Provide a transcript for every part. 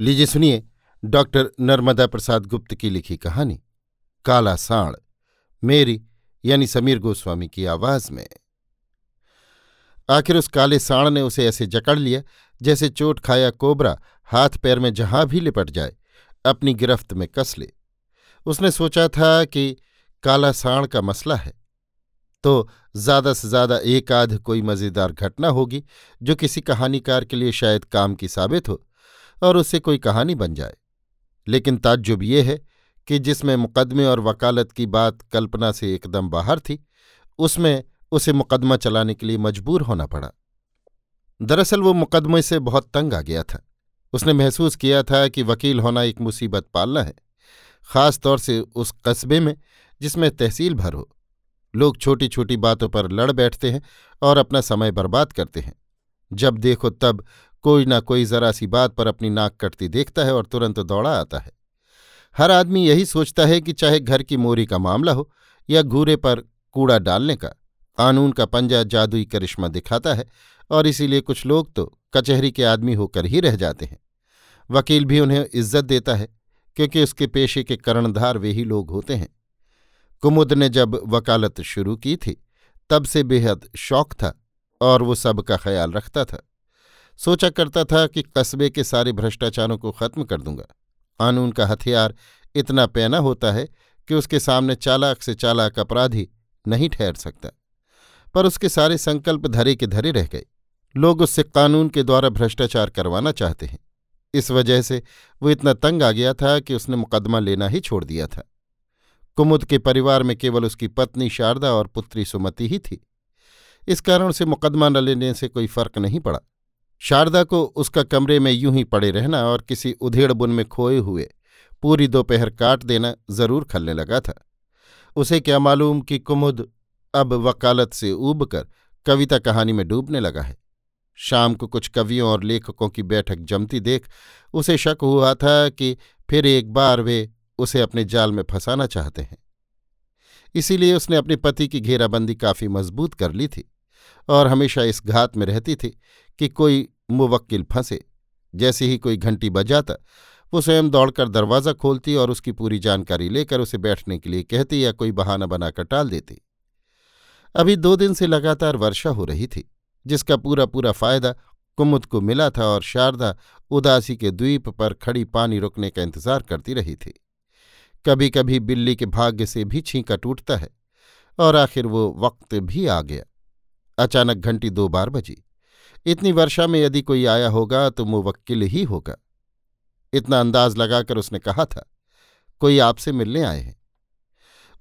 लीजिए सुनिए डॉक्टर नर्मदा प्रसाद गुप्त की लिखी कहानी, काला साण मेरी यानी समीर गोस्वामी की आवाज़ में। आखिर उस काले साण ने उसे ऐसे जकड़ लिया जैसे चोट खाया कोबरा हाथ पैर में जहाँ भी लिपट जाए, अपनी गिरफ्त में कस ले। उसने सोचा था कि काला साण का मसला है तो ज़्यादा से ज़्यादा एक आध कोई मज़ेदार घटना होगी जो किसी कहानीकार के लिए शायद काम की साबित हो। और उससे कोई कहानी बन जाए। लेकिन ताज्जुब ये है कि जिसमें मुकदमे और वकालत की बात कल्पना से एकदम बाहर थी, उसमें उसे मुकदमा चलाने के लिए मजबूर होना पड़ा। दरअसल वो मुकदमे से बहुत तंग आ गया था। उसने महसूस किया था कि वकील होना एक मुसीबत पालना है, खास तौर से उस कस्बे में जिसमें तहसील भर हो। लोग छोटी छोटी बातों पर लड़ बैठते हैं और अपना समय बर्बाद करते हैं। जब देखो तब कोई ना कोई जरा सी बात पर अपनी नाक कटती देखता है और तुरंत दौड़ा आता है। हर आदमी यही सोचता है कि चाहे घर की मोरी का मामला हो या घूरे पर कूड़ा डालने का, कानून का पंजा जादुई करिश्मा दिखाता है और इसीलिए कुछ लोग तो कचहरी के आदमी होकर ही रह जाते हैं। वकील भी उन्हें इज़्ज़त देता है, क्योंकि उसके पेशे के कर्णधार वे ही लोग होते हैं। कुमुद ने जब वकालत शुरू की थी, तब से बेहद शौक था और वो सबका ख्याल रखता था। सोचा करता था कि कस्बे के सारे भ्रष्टाचारों को खत्म कर दूँगा। कानून का हथियार इतना पैना होता है कि उसके सामने चालाक से चालाक अपराधी नहीं ठहर सकता। पर उसके सारे संकल्प धरे के धरे रह गए। लोग उससे कानून के द्वारा भ्रष्टाचार करवाना चाहते हैं। इस वजह से वो इतना तंग आ गया था कि उसने मुकदमा लेना ही छोड़ दिया था। कुमुद के परिवार में केवल उसकी पत्नी शारदा और पुत्री सुमति ही थी। इस कारण उसे मुकदमा न लेने से कोई फ़र्क नहीं पड़ा। शारदा को उसका कमरे में यूँ ही पड़े रहना और किसी उधेड़ बुन में खोए हुए पूरी दोपहर काट देना ज़रूर खलने लगा था। उसे क्या मालूम कि कुमुद अब वकालत से ऊब कर कविता कहानी में डूबने लगा है। शाम को कुछ कवियों और लेखकों की बैठक जमती देख उसे शक हुआ था कि फिर एक बार वे उसे अपने जाल में फंसाना चाहते हैं। इसीलिए उसने अपने पति की घेराबंदी काफ़ी मज़बूत कर ली थी और हमेशा इस घात में रहती थी कि कोई मुवक्किल फंसे। जैसे ही कोई घंटी बजाता, वो स्वयं दौड़कर दरवाज़ा खोलती और उसकी पूरी जानकारी लेकर उसे बैठने के लिए कहती या कोई बहाना बनाकर टाल देती। अभी दो दिन से लगातार वर्षा हो रही थी, जिसका पूरा पूरा फ़ायदा कुमुद को मिला था और शारदा उदासी के द्वीप पर खड़ी पानी रुकने का इंतज़ार करती रही थी। कभी कभी बिल्ली के भाग्य से भी छींका टूटता है और आखिर वो वक्त भी आ गया। अचानक घंटी दो बार बजी। इतनी वर्षा में यदि कोई आया होगा तो मुवक्किल ही होगा। इतना अंदाज लगाकर उसने कहा था, कोई आपसे मिलने आए हैं?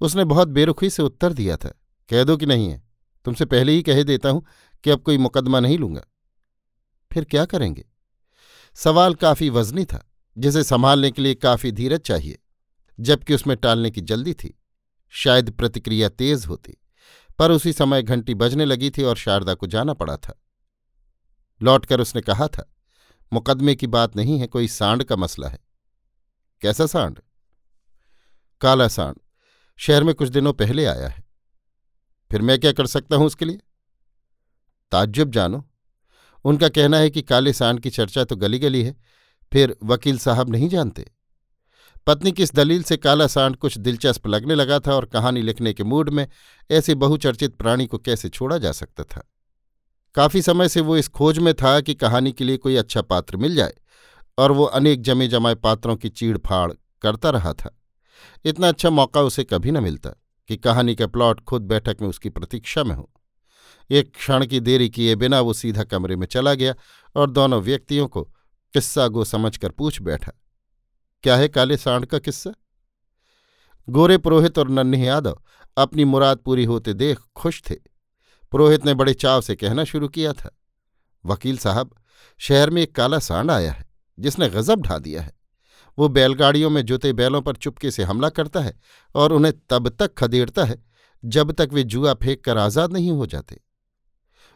उसने बहुत बेरुखी से उत्तर दिया था, कह दो कि नहीं है। तुमसे पहले ही कह देता हूँ कि अब कोई मुकदमा नहीं लूँगा। फिर क्या करेंगे? सवाल काफ़ी वजनी था, जिसे संभालने के लिए काफ़ी धीरज चाहिए, जबकि उसमें टालने की जल्दी थी। शायद प्रतिक्रिया तेज होती, पर उसी समय घंटी बजने लगी थी और शारदा को जाना पड़ा था। लौटकर उसने कहा था, मुकदमे की बात नहीं है, कोई सांड का मसला है। कैसा सांड? काला सांड, शहर में कुछ दिनों पहले आया है। फिर मैं क्या कर सकता हूँ उसके लिए? ताज्जुब जानो। उनका कहना है कि काले सांड की चर्चा तो गली गली है, फिर वकील साहब नहीं जानते। पत्नी की इस दलील से काला सांड कुछ दिलचस्प लगने लगा था और कहानी लिखने के मूड में ऐसे बहुचर्चित प्राणी को कैसे छोड़ा जा सकता था? काफ़ी समय से वो इस खोज में था कि कहानी के लिए कोई अच्छा पात्र मिल जाए, और वो अनेक जमे जमाए पात्रों की चीड़ फाड़ करता रहा था। इतना अच्छा मौका उसे कभी न मिलता कि कहानी का प्लॉट खुद बैठक में उसकी प्रतीक्षा में हो। एक क्षण की देरी किए बिना वो सीधा कमरे में चला गया और दोनों व्यक्तियों को किस्सा गो समझकर पूछ बैठा, क्या है काले सांड का किस्सा? गोरे पुरोहित और नन्हे यादव अपनी मुराद पूरी होते देख खुश थे। पुरोहित ने बड़े चाव से कहना शुरू किया था। वकील साहब, शहर में एक काला सांड आया है, जिसने गजब ढा दिया है। वो बैलगाड़ियों में जुते बैलों पर चुपके से हमला करता है और उन्हें तब तक खदेड़ता है जब तक वे जुआ फेंक कर आज़ाद नहीं हो जाते।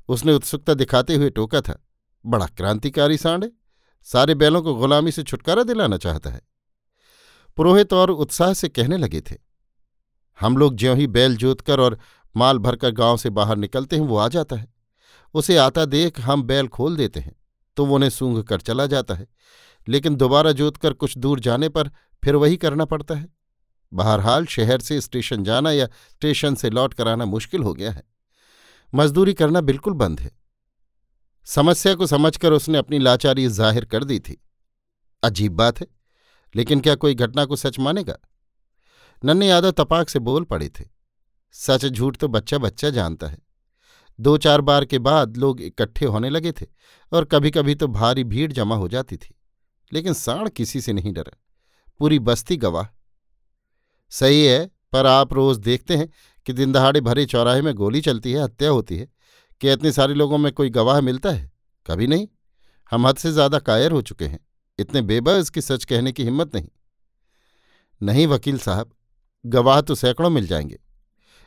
उसने उत्सुकता दिखाते हुए टोका था, बड़ा क्रांतिकारी सांड है, सारे बैलों को गुलामी से छुटकारा दिलाना चाहता है। पुरोहित और उत्साह से कहने लगे थे, हम लोग ज्यों ही बैल जोतकर और माल भरकर गाँव से बाहर निकलते हैं, वो आ जाता है। उसे आता देख हम बैल खोल देते हैं तो वो उन्हें सूंघ कर चला जाता है। लेकिन दोबारा जोत कर कुछ दूर जाने पर फिर वही करना पड़ता है। बहरहाल शहर से स्टेशन जाना या स्टेशन से लौट कर आना मुश्किल हो गया है। मजदूरी करना बिल्कुल बंद है। समस्या को समझकर उसने अपनी लाचारी ज़ाहिर कर दी थी। अजीब बात है, लेकिन क्या कोई घटना को सच मानेगा? नन्हे यादव तपाक से बोल पड़े थे। सच झूठ तो बच्चा बच्चा जानता है। दो चार बार के बाद लोग इकट्ठे होने लगे थे और कभी कभी तो भारी भीड़ जमा हो जाती थी, लेकिन साण किसी से नहीं डरा। पूरी बस्ती गवाह। सही है, पर आप रोज देखते हैं कि दिन दहाड़े भरे चौराहे में गोली चलती है, हत्या होती है। कि इतने सारे लोगों में कोई गवाह मिलता है? कभी नहीं। हम हद से ज़्यादा कायर हो चुके हैं। इतने बेबस की सच कहने की हिम्मत नहीं। नहीं वकील साहब, गवाह तो सैकड़ों मिल जाएँगे।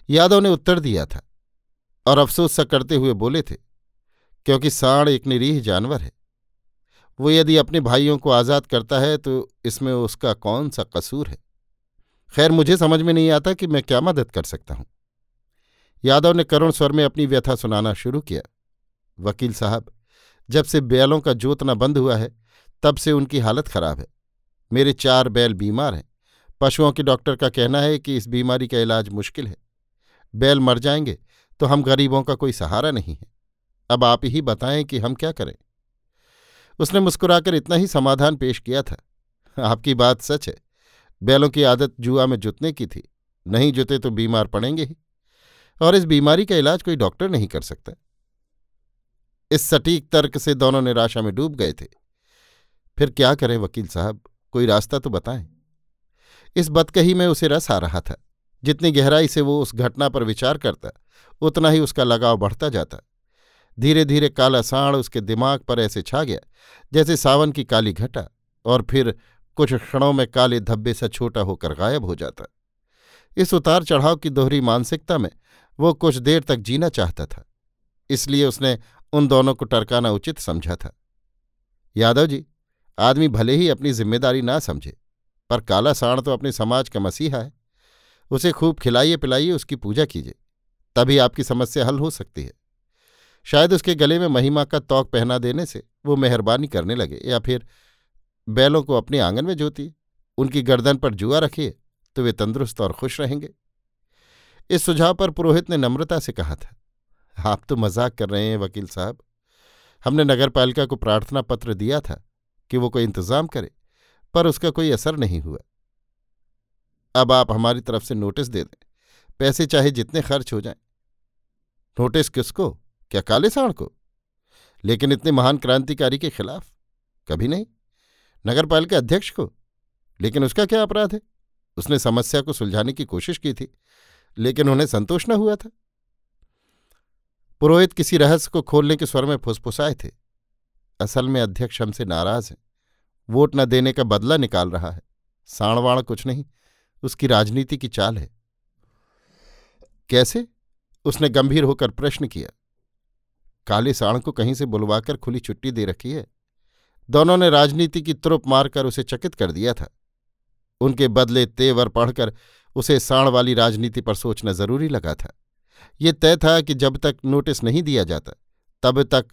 यादव ने उत्तर दिया था और अफसोस सा करते हुए बोले थे, क्योंकि साण एक निरीह जानवर है। वो यदि अपने भाइयों को आज़ाद करता है तो इसमें उसका कौन सा कसूर है? खैर, मुझे समझ में नहीं आता कि मैं क्या मदद कर सकता हूँ। यादव ने करुण स्वर में अपनी व्यथा सुनाना शुरू किया। वकील साहब, जब से बैलों का जोतना बंद हुआ है, तब से उनकी हालत खराब है। मेरे चार बैल बीमार हैं। पशुओं के डॉक्टर का कहना है कि इस बीमारी का इलाज मुश्किल है। बैल मर जाएँगे तो हम गरीबों का कोई सहारा नहीं है। अब आप ही बताएँ कि हम क्या करें। उसने मुस्कुराकर इतना ही समाधान पेश किया था। आपकी बात सच है। बैलों की आदत जुआ में जुतने की थी। नहीं जुते तो बीमार पड़ेंगे ही। और इस बीमारी का इलाज कोई डॉक्टर नहीं कर सकता। इस सटीक तर्क से दोनों निराशा में डूब गए थे। फिर क्या करें वकील साहब? कोई रास्ता तो बताएँ। इस बदकही में उसे रस आ रहा था। जितनी गहराई से वो उस घटना पर विचार करता, उतना ही उसका लगाव बढ़ता जाता। धीरे धीरे काला साण उसके दिमाग पर ऐसे छा गया, जैसे सावन की काली घटा, और फिर कुछ क्षणों में काले धब्बे से छोटा होकर गायब हो जाता। इस उतार चढ़ाव की दोहरी मानसिकता में वो कुछ देर तक जीना चाहता था, इसलिए उसने उन दोनों को टरकाना उचित समझा था। यादव जी, आदमी भले ही अपनी ज़िम्मेदारी ना समझे, पर काला साण तो अपने समाज का मसीहा है। उसे खूब खिलाइए पिलाइए, उसकी पूजा कीजिए, तभी आपकी समस्या हल हो सकती है। शायद उसके गले में महिमा का तौक पहना देने से वो मेहरबानी करने लगे, या फिर बैलों को अपने आँगन में जोतिए, उनकी गर्दन पर जुआ रखिए तो वे तंदुरुस्त और खुश रहेंगे। इस सुझाव पर पुरोहित ने नम्रता से कहा था, आप तो मज़ाक कर रहे हैं, वकील साहब। हमने नगरपालिका को प्रार्थना पत्र दिया था कि वो कोई इंतज़ाम करे, पर उसका कोई असर नहीं हुआ। अब आप हमारी तरफ़ से नोटिस दे दें। पैसे चाहे जितने खर्च हो जाएँ। नोटिस किसको? क्या काले साण को? लेकिन इतने महान क्रांतिकारी के खिलाफ? कभी नहीं। नगरपालिका अध्यक्ष को। लेकिन उसका क्या अपराध है? उसने समस्या को सुलझाने की कोशिश की थी, लेकिन उन्हें संतोष न हुआ था। पुरोहित किसी रहस्य को खोलने के स्वर में फुसफुसाए थे। असल में अध्यक्ष हमसे नाराज़ है। वोट न देने का बदला निकाल रहा है। साणवाण कुछ नहीं। उसकी राजनीति की चाल है। कैसे? उसने गंभीर होकर प्रश्न किया। काले साण को कहीं से बुलवाकर खुली छुट्टी दे रखी है। दोनों ने राजनीति की त्रुप मारकर उसे चकित कर दिया था। उनके बदले तेवर पढ़कर उसे साण वाली राजनीति पर सोचना ज़रूरी लगा था। ये तय था कि जब तक नोटिस नहीं दिया जाता, तब तक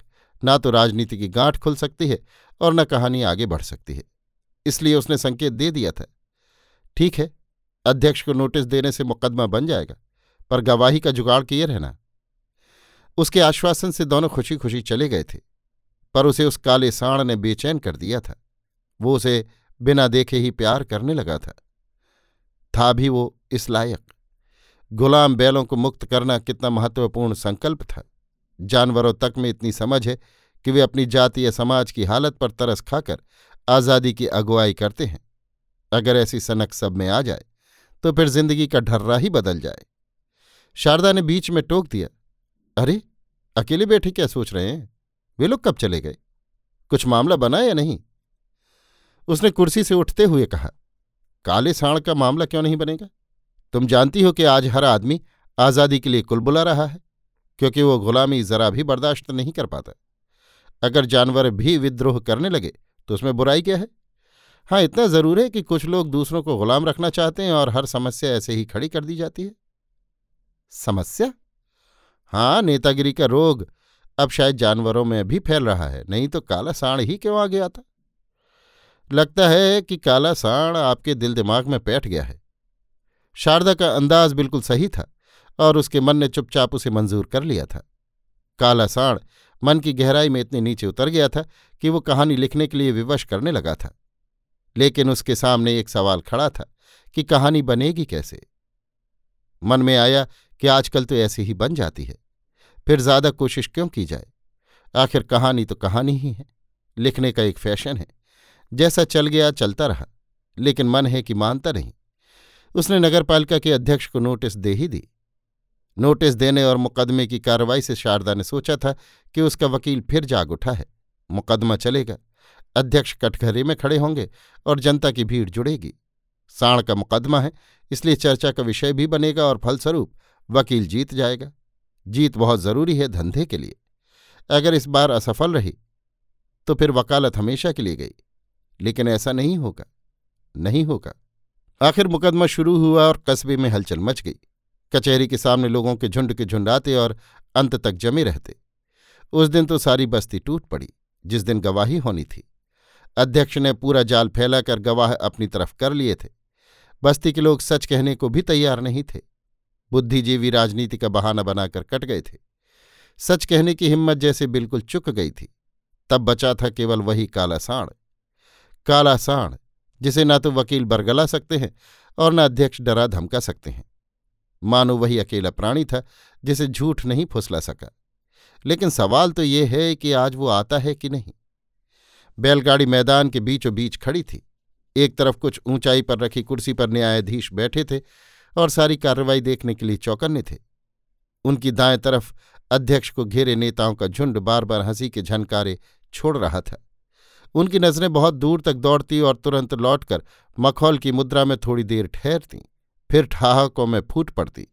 ना तो राजनीति की गांठ खुल सकती है और न कहानी आगे बढ़ सकती है। इसलिए उसने संकेत दे दिया था। ठीक है अध्यक्ष को नोटिस देने से मुकदमा बन जाएगा, पर गवाही का जुगाड़ किए रहना। उसके आश्वासन से दोनों खुशी खुशी चले गए थे, पर उसे उस काले साण ने बेचैन कर दिया था। वो उसे बिना देखे ही प्यार करने लगा था। था भी वो इस लायक। गुलाम बैलों को मुक्त करना कितना महत्वपूर्ण संकल्प था। जानवरों तक में इतनी समझ है कि वे अपनी जाति या समाज की हालत पर तरस खाकर आज़ादी की अगुवाई करते हैं, अगर ऐसी सनक सब में आ जाए। तो फिर ज़िंदगी का ढर्रा ही बदल जाए। शारदा ने बीच में टोक दिया, अरे, अकेले बैठे क्या सोच रहे हैं? वे लोग कब चले गए? कुछ मामला बना या नहीं? उसने कुर्सी से उठते हुए कहा, काले साण का मामला क्यों नहीं बनेगा? तुम जानती हो कि आज हर आदमी आज़ादी के लिए कुल बुला रहा है, क्योंकि वो गुलामी जरा भी बर्दाश्त नहीं कर पाता। अगर जानवर भी विद्रोह करने लगे तो उसमें बुराई क्या है? हाँ इतना ज़रूर है कि कुछ लोग दूसरों को गुलाम रखना चाहते हैं और हर समस्या ऐसे ही खड़ी कर दी जाती है। समस्या? हाँ नेतागिरी का रोग अब शायद जानवरों में भी फैल रहा है, नहीं तो काला साण ही क्यों आ गया था लगता है कि काला साण आपके दिल दिमाग में बैठ गया है। शारदा का अंदाज बिल्कुल सही था और उसके मन ने चुपचाप उसे मंजूर कर लिया था। काला साण मन की गहराई में इतने नीचे उतर गया था कि वो कहानी लिखने के लिए विवश करने लगा था। लेकिन उसके सामने एक सवाल खड़ा था कि कहानी बनेगी कैसे? मन में आया कि आजकल तो ऐसी ही बन जाती है। फिर ज़्यादा कोशिश क्यों की जाए? आखिर कहानी तो कहानी ही है, लिखने का एक फ़ैशन है। जैसा चल गया चलता रहा, लेकिन मन है कि मानता नहीं उसने नगरपालिका के अध्यक्ष को नोटिस दे ही दी। नोटिस देने और मुकदमे की कार्रवाई से शारदा ने सोचा था कि उसका वकील फिर जाग उठा है। मुकदमा चलेगा। अध्यक्ष कटघरे में खड़े होंगे और जनता की भीड़ जुड़ेगी। साण का मुकदमा है, इसलिए चर्चा का विषय भी बनेगा और फलस्वरूप वकील जीत जाएगा। जीत बहुत ज़रूरी है धंधे के लिए। अगर इस बार असफल रही तो फिर वकालत हमेशा के लिए गई। लेकिन ऐसा नहीं होगा नहीं होगा। आखिर मुकदमा शुरू हुआ और कस्बे में हलचल मच गई। कचहरी के सामने लोगों के झुंड के झुंड आते और अंत तक जमे रहते। उस दिन तो सारी बस्ती टूट पड़ी, जिस दिन गवाही होनी थी। अध्यक्ष ने पूरा जाल फैलाकर गवाह अपनी तरफ़ कर लिए थे। बस्ती के लोग सच कहने को भी तैयार नहीं थे। बुद्धिजीवी राजनीति का बहाना बनाकर कट गए थे। सच कहने की हिम्मत जैसे बिल्कुल चुक गई थी। तब बचा था केवल वही काला साण। काला साण, जिसे न तो वकील बरगला सकते हैं और न अध्यक्ष डरा धमका सकते हैं। मानो वही अकेला प्राणी था, जिसे झूठ नहीं फुसला सका। लेकिन सवाल तो ये है कि आज वो आता है कि नहीं। बैलगाड़ी मैदान के बीचों बीच खड़ी थी। एक तरफ़ कुछ ऊंचाई पर रखी कुर्सी पर न्यायाधीश बैठे थे और सारी कार्रवाई देखने के लिए चौकन्ने थे। उनकी दाएँ तरफ़ अध्यक्ष को घेरे नेताओं का झुंड बार बार हँसी के झनकारे छोड़ रहा था। उनकी नज़रें बहुत दूर तक दौड़ती और तुरंत लौटकर मखौल की मुद्रा में थोड़ी देर ठहरती, फिर ठहाकों में फूट पड़ती।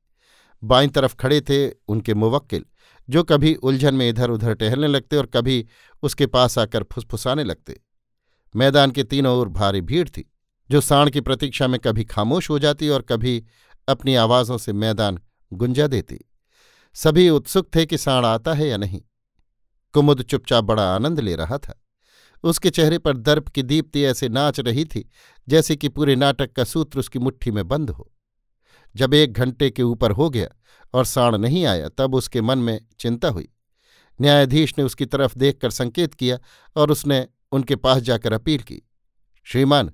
बाईं तरफ़ खड़े थे उनके मुवक्किल। जो कभी उलझन में इधर उधर टहलने लगते और कभी उसके पास आकर फुसफुसाने लगते। मैदान के तीनों ओर भारी भीड़ थी, जो साण की प्रतीक्षा में कभी खामोश हो जाती और कभी अपनी आवाज़ों से मैदान गुंजा देती। सभी उत्सुक थे कि साण आता है या नहीं। कुमुद चुपचाप बड़ा आनंद ले रहा था। उसके चेहरे पर दर्प की दीप्ति ऐसे नाच रही थी, जैसे कि पूरे नाटक का सूत्र उसकी मुट्ठी में बंद हो। जब एक घंटे के ऊपर हो गया और साण नहीं आया, तब उसके मन में चिंता हुई। न्यायाधीश ने उसकी तरफ़ देखकर संकेत किया और उसने उनके पास जाकर अपील की, श्रीमान,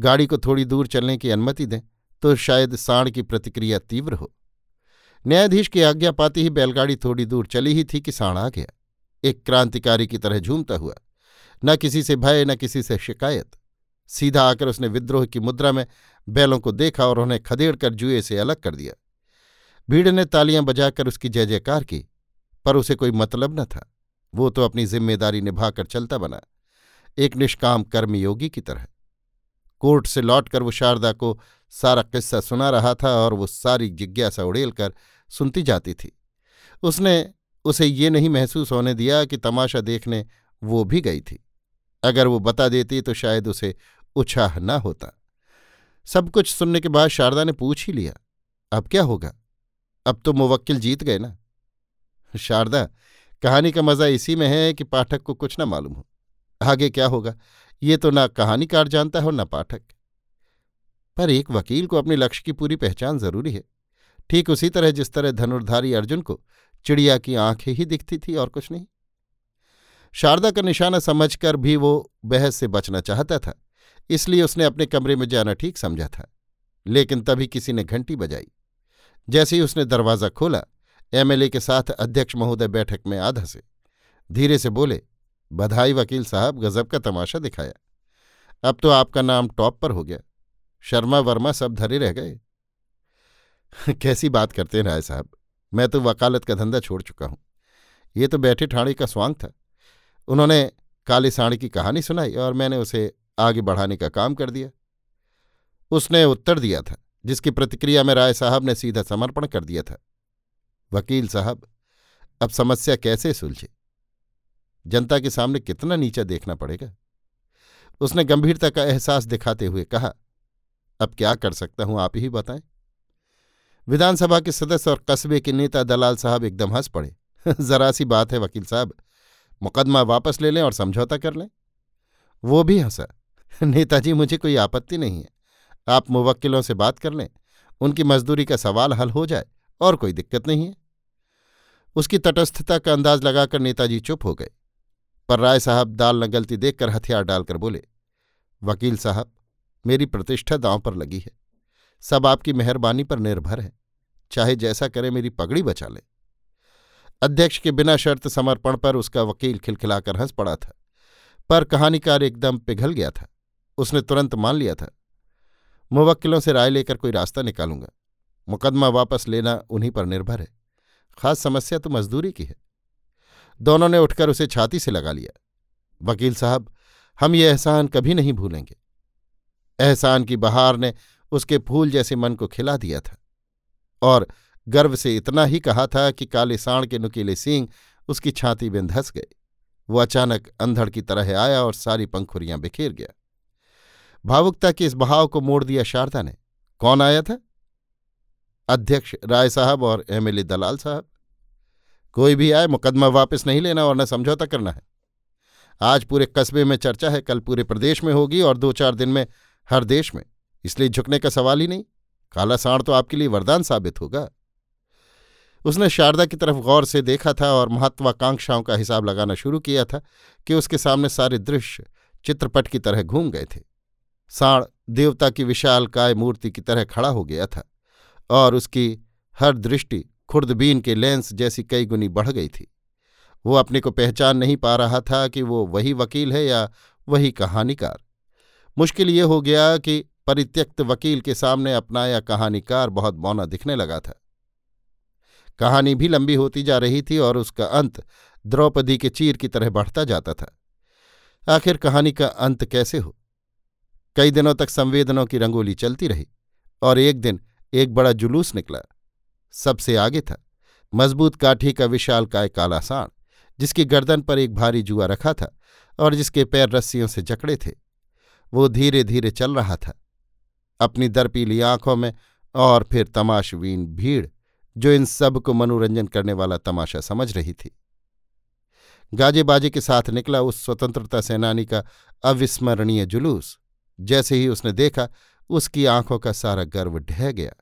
गाड़ी को थोड़ी दूर चलने की अनुमति दें तो शायद साण की प्रतिक्रिया तीव्र हो। न्यायाधीश की आज्ञा पाती ही बैलगाड़ी थोड़ी दूर चली ही थी कि साण आ गया। एक क्रांतिकारी की तरह झूमता हुआ। न किसी से भय, न किसी से शिकायत। सीधा आकर उसने विद्रोह की मुद्रा में बैलों को देखा और उन्हें खदेड़कर जुए से अलग कर दिया। भीड़ ने तालियाँ बजाकर उसकी जय जयकार की, पर उसे कोई मतलब न था। वो तो अपनी ज़िम्मेदारी निभाकर चलता बना, एक निष्काम कर्मयोगी की तरह। कोर्ट से लौटकर वो शारदा को सारा किस्सा सुना रहा था और वो सारी जिज्ञासा उड़ेल कर सुनती जाती थी। उसने उसे ये नहीं महसूस होने दिया कि तमाशा देखने वो भी गई थी। अगर वो बता देती तो शायद उसे उत्साह न होता। सब कुछ सुनने के बाद शारदा ने पूछ ही लिया, अब क्या होगा? अब तो मुवक्किल जीत गए ना? शारदा, कहानी का मज़ा इसी में है कि पाठक को कुछ ना मालूम हो। आगे क्या होगा? ये तो ना कहानीकार जानता हो न पाठक। पर एक वकील को अपने लक्ष्य की पूरी पहचान ज़रूरी है। ठीक उसी तरह जिस तरह धनुर्धारी अर्जुन को चिड़िया की आँखें ही दिखती थी और कुछ नहीं। शारदा का निशाना समझकर भी वो बहस से बचना चाहता था। इसलिए उसने अपने कमरे में जाना ठीक समझा था, लेकिन तभी किसी ने घंटी बजाई। जैसे ही उसने दरवाज़ा खोला, एमएलए के साथ अध्यक्ष महोदय बैठक में आधा से, धीरे से बोले, बधाई वकील साहब, गजब का तमाशा दिखाया। अब तो आपका नाम टॉप पर हो गया। शर्मा, वर्मा सब धरे रह गए। कैसी बात करते हैं राय साहब। मैं तो वकालत का धंधा छोड़ चुका हूँ। ये तो बैठे ठाणे का स्वांग था। उन्होंने काली साड़ी की कहानी सुनाई और मैंने उसे आगे बढ़ाने का काम कर दिया। उसने उत्तर दिया था, जिसकी प्रतिक्रिया में राय साहब ने सीधा समर्पण कर दिया था। वकील साहब, अब समस्या कैसे सुलझे? जनता के सामने कितना नीचा देखना पड़ेगा? उसने गंभीरता का एहसास दिखाते हुए कहा, अब क्या कर सकता हूँ, आप ही बताएँ? विधानसभा के सदस्य और कस्बे के नेता दलाल साहब एकदम हंस पड़े। जरा सी बात है वकील साहब, मुकदमा वापस ले लें और समझौता कर लें। वो भी हंसा। नेताजी, मुझे कोई आपत्ति नहीं है। आप मुवक्किलों से बात कर लें। उनकी मजदूरी का सवाल हल हो जाए और कोई दिक्कत नहीं है। उसकी तटस्थता का अंदाज लगाकर नेताजी चुप हो गए। पर राय साहब दाल न गलती देखकर हथियार डालकर बोले, वकील साहब, मेरी प्रतिष्ठा दांव पर लगी है। सब आपकी मेहरबानी पर निर्भर है। चाहे जैसा करे मेरी पगड़ी बचा ले। अध्यक्ष के बिना शर्त समर्पण पर उसका वकील खिलखिलाकर हंस पड़ा था। पर कहानीकार एकदम पिघल गया था। उसने तुरंत मान लिया था। मुवक्किलों से राय लेकर कोई रास्ता निकालूँगा। मुकदमा वापस लेना उन्हीं पर निर्भर है। खास समस्या तो मजदूरी की है। दोनों ने उठकर उसे छाती से लगा लिया। वकील साहब, हम ये एहसान कभी नहीं भूलेंगे। एहसान की बहार ने उसके फूल जैसे मन को खिला दिया था। और गर्व से इतना ही कहा था कि काले साण के नुकीले सींग उसकी छाती में धस गए। वो अचानक अंधड़ की तरह आया और सारी पंखुरियाँ बिखेर गया। भावुकता के इस बहाव को मोड़ दिया शारदा ने। कौन आया था? अध्यक्ष राय साहब और एमएलए दलाल साहब। कोई भी आए, मुकदमा वापस नहीं लेना और न समझौता करना है। आज पूरे कस्बे में चर्चा है, कल पूरे प्रदेश में होगी और दो चार दिन में हर देश में। इसलिए झुकने का सवाल ही नहीं। काला साण तो आपके लिए वरदान साबित होगा। उसने शारदा की तरफ़ गौर से देखा था और महत्वाकांक्षाओं का हिसाब लगाना शुरू किया था कि उसके सामने सारे दृश्य चित्रपट की तरह घूम गए थे। साण देवता की विशाल काय मूर्ति की तरह खड़ा हो गया था और उसकी हर दृष्टि खुर्दबीन के लेंस जैसी कई गुनी बढ़ गई थी। वो अपने को पहचान नहीं पा रहा था कि वो वही वकील है या वही कहानीकार। मुश्किल ये हो गया कि परित्यक्त वकील के सामने अपनाया कहानीकार बहुत बौना दिखने लगा था। कहानी भी लंबी होती जा रही थी और उसका अंत द्रौपदी के चीर की तरह बढ़ता जाता था। आखिर कहानी का अंत कैसे हो? कई दिनों तक संवेदनों की रंगोली चलती रही और एक दिन एक बड़ा जुलूस निकला। सबसे आगे था, मज़बूत काठी का विशाल काय काला साण जिसकी गर्दन पर एक भारी जुआ रखा था और जिसके पैर रस्सियों से जकड़े थे। वो धीरे धीरे चल रहा था, अपनी दरपीली आँखों में और फिर तमाशवीन भीड़, जो इन सबको मनोरंजन करने वाला तमाशा समझ रही थी। गाजे बाजे के साथ निकला उस स्वतंत्रता सेनानी का अविस्मरणीय जुलूस। जैसे ही उसने देखा, उसकी आँखों का सारा गर्व ढह गया।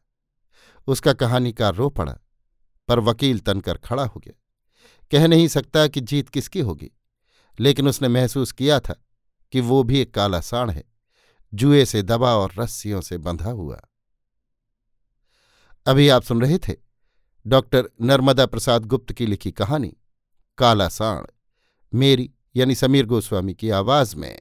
उसका कहानीकार रो पड़ा, पर वकील तनकर खड़ा हो गया। कह नहीं सकता कि जीत किसकी होगी, लेकिन उसने महसूस किया था कि वो भी एक काला साण है, जुए से दबा और रस्सियों से बंधा हुआ। अभी आप सुन रहे थे डॉक्टर नर्मदा प्रसाद गुप्त की लिखी कहानी, काला साण, मेरी यानी समीर गोस्वामी की आवाज़ में।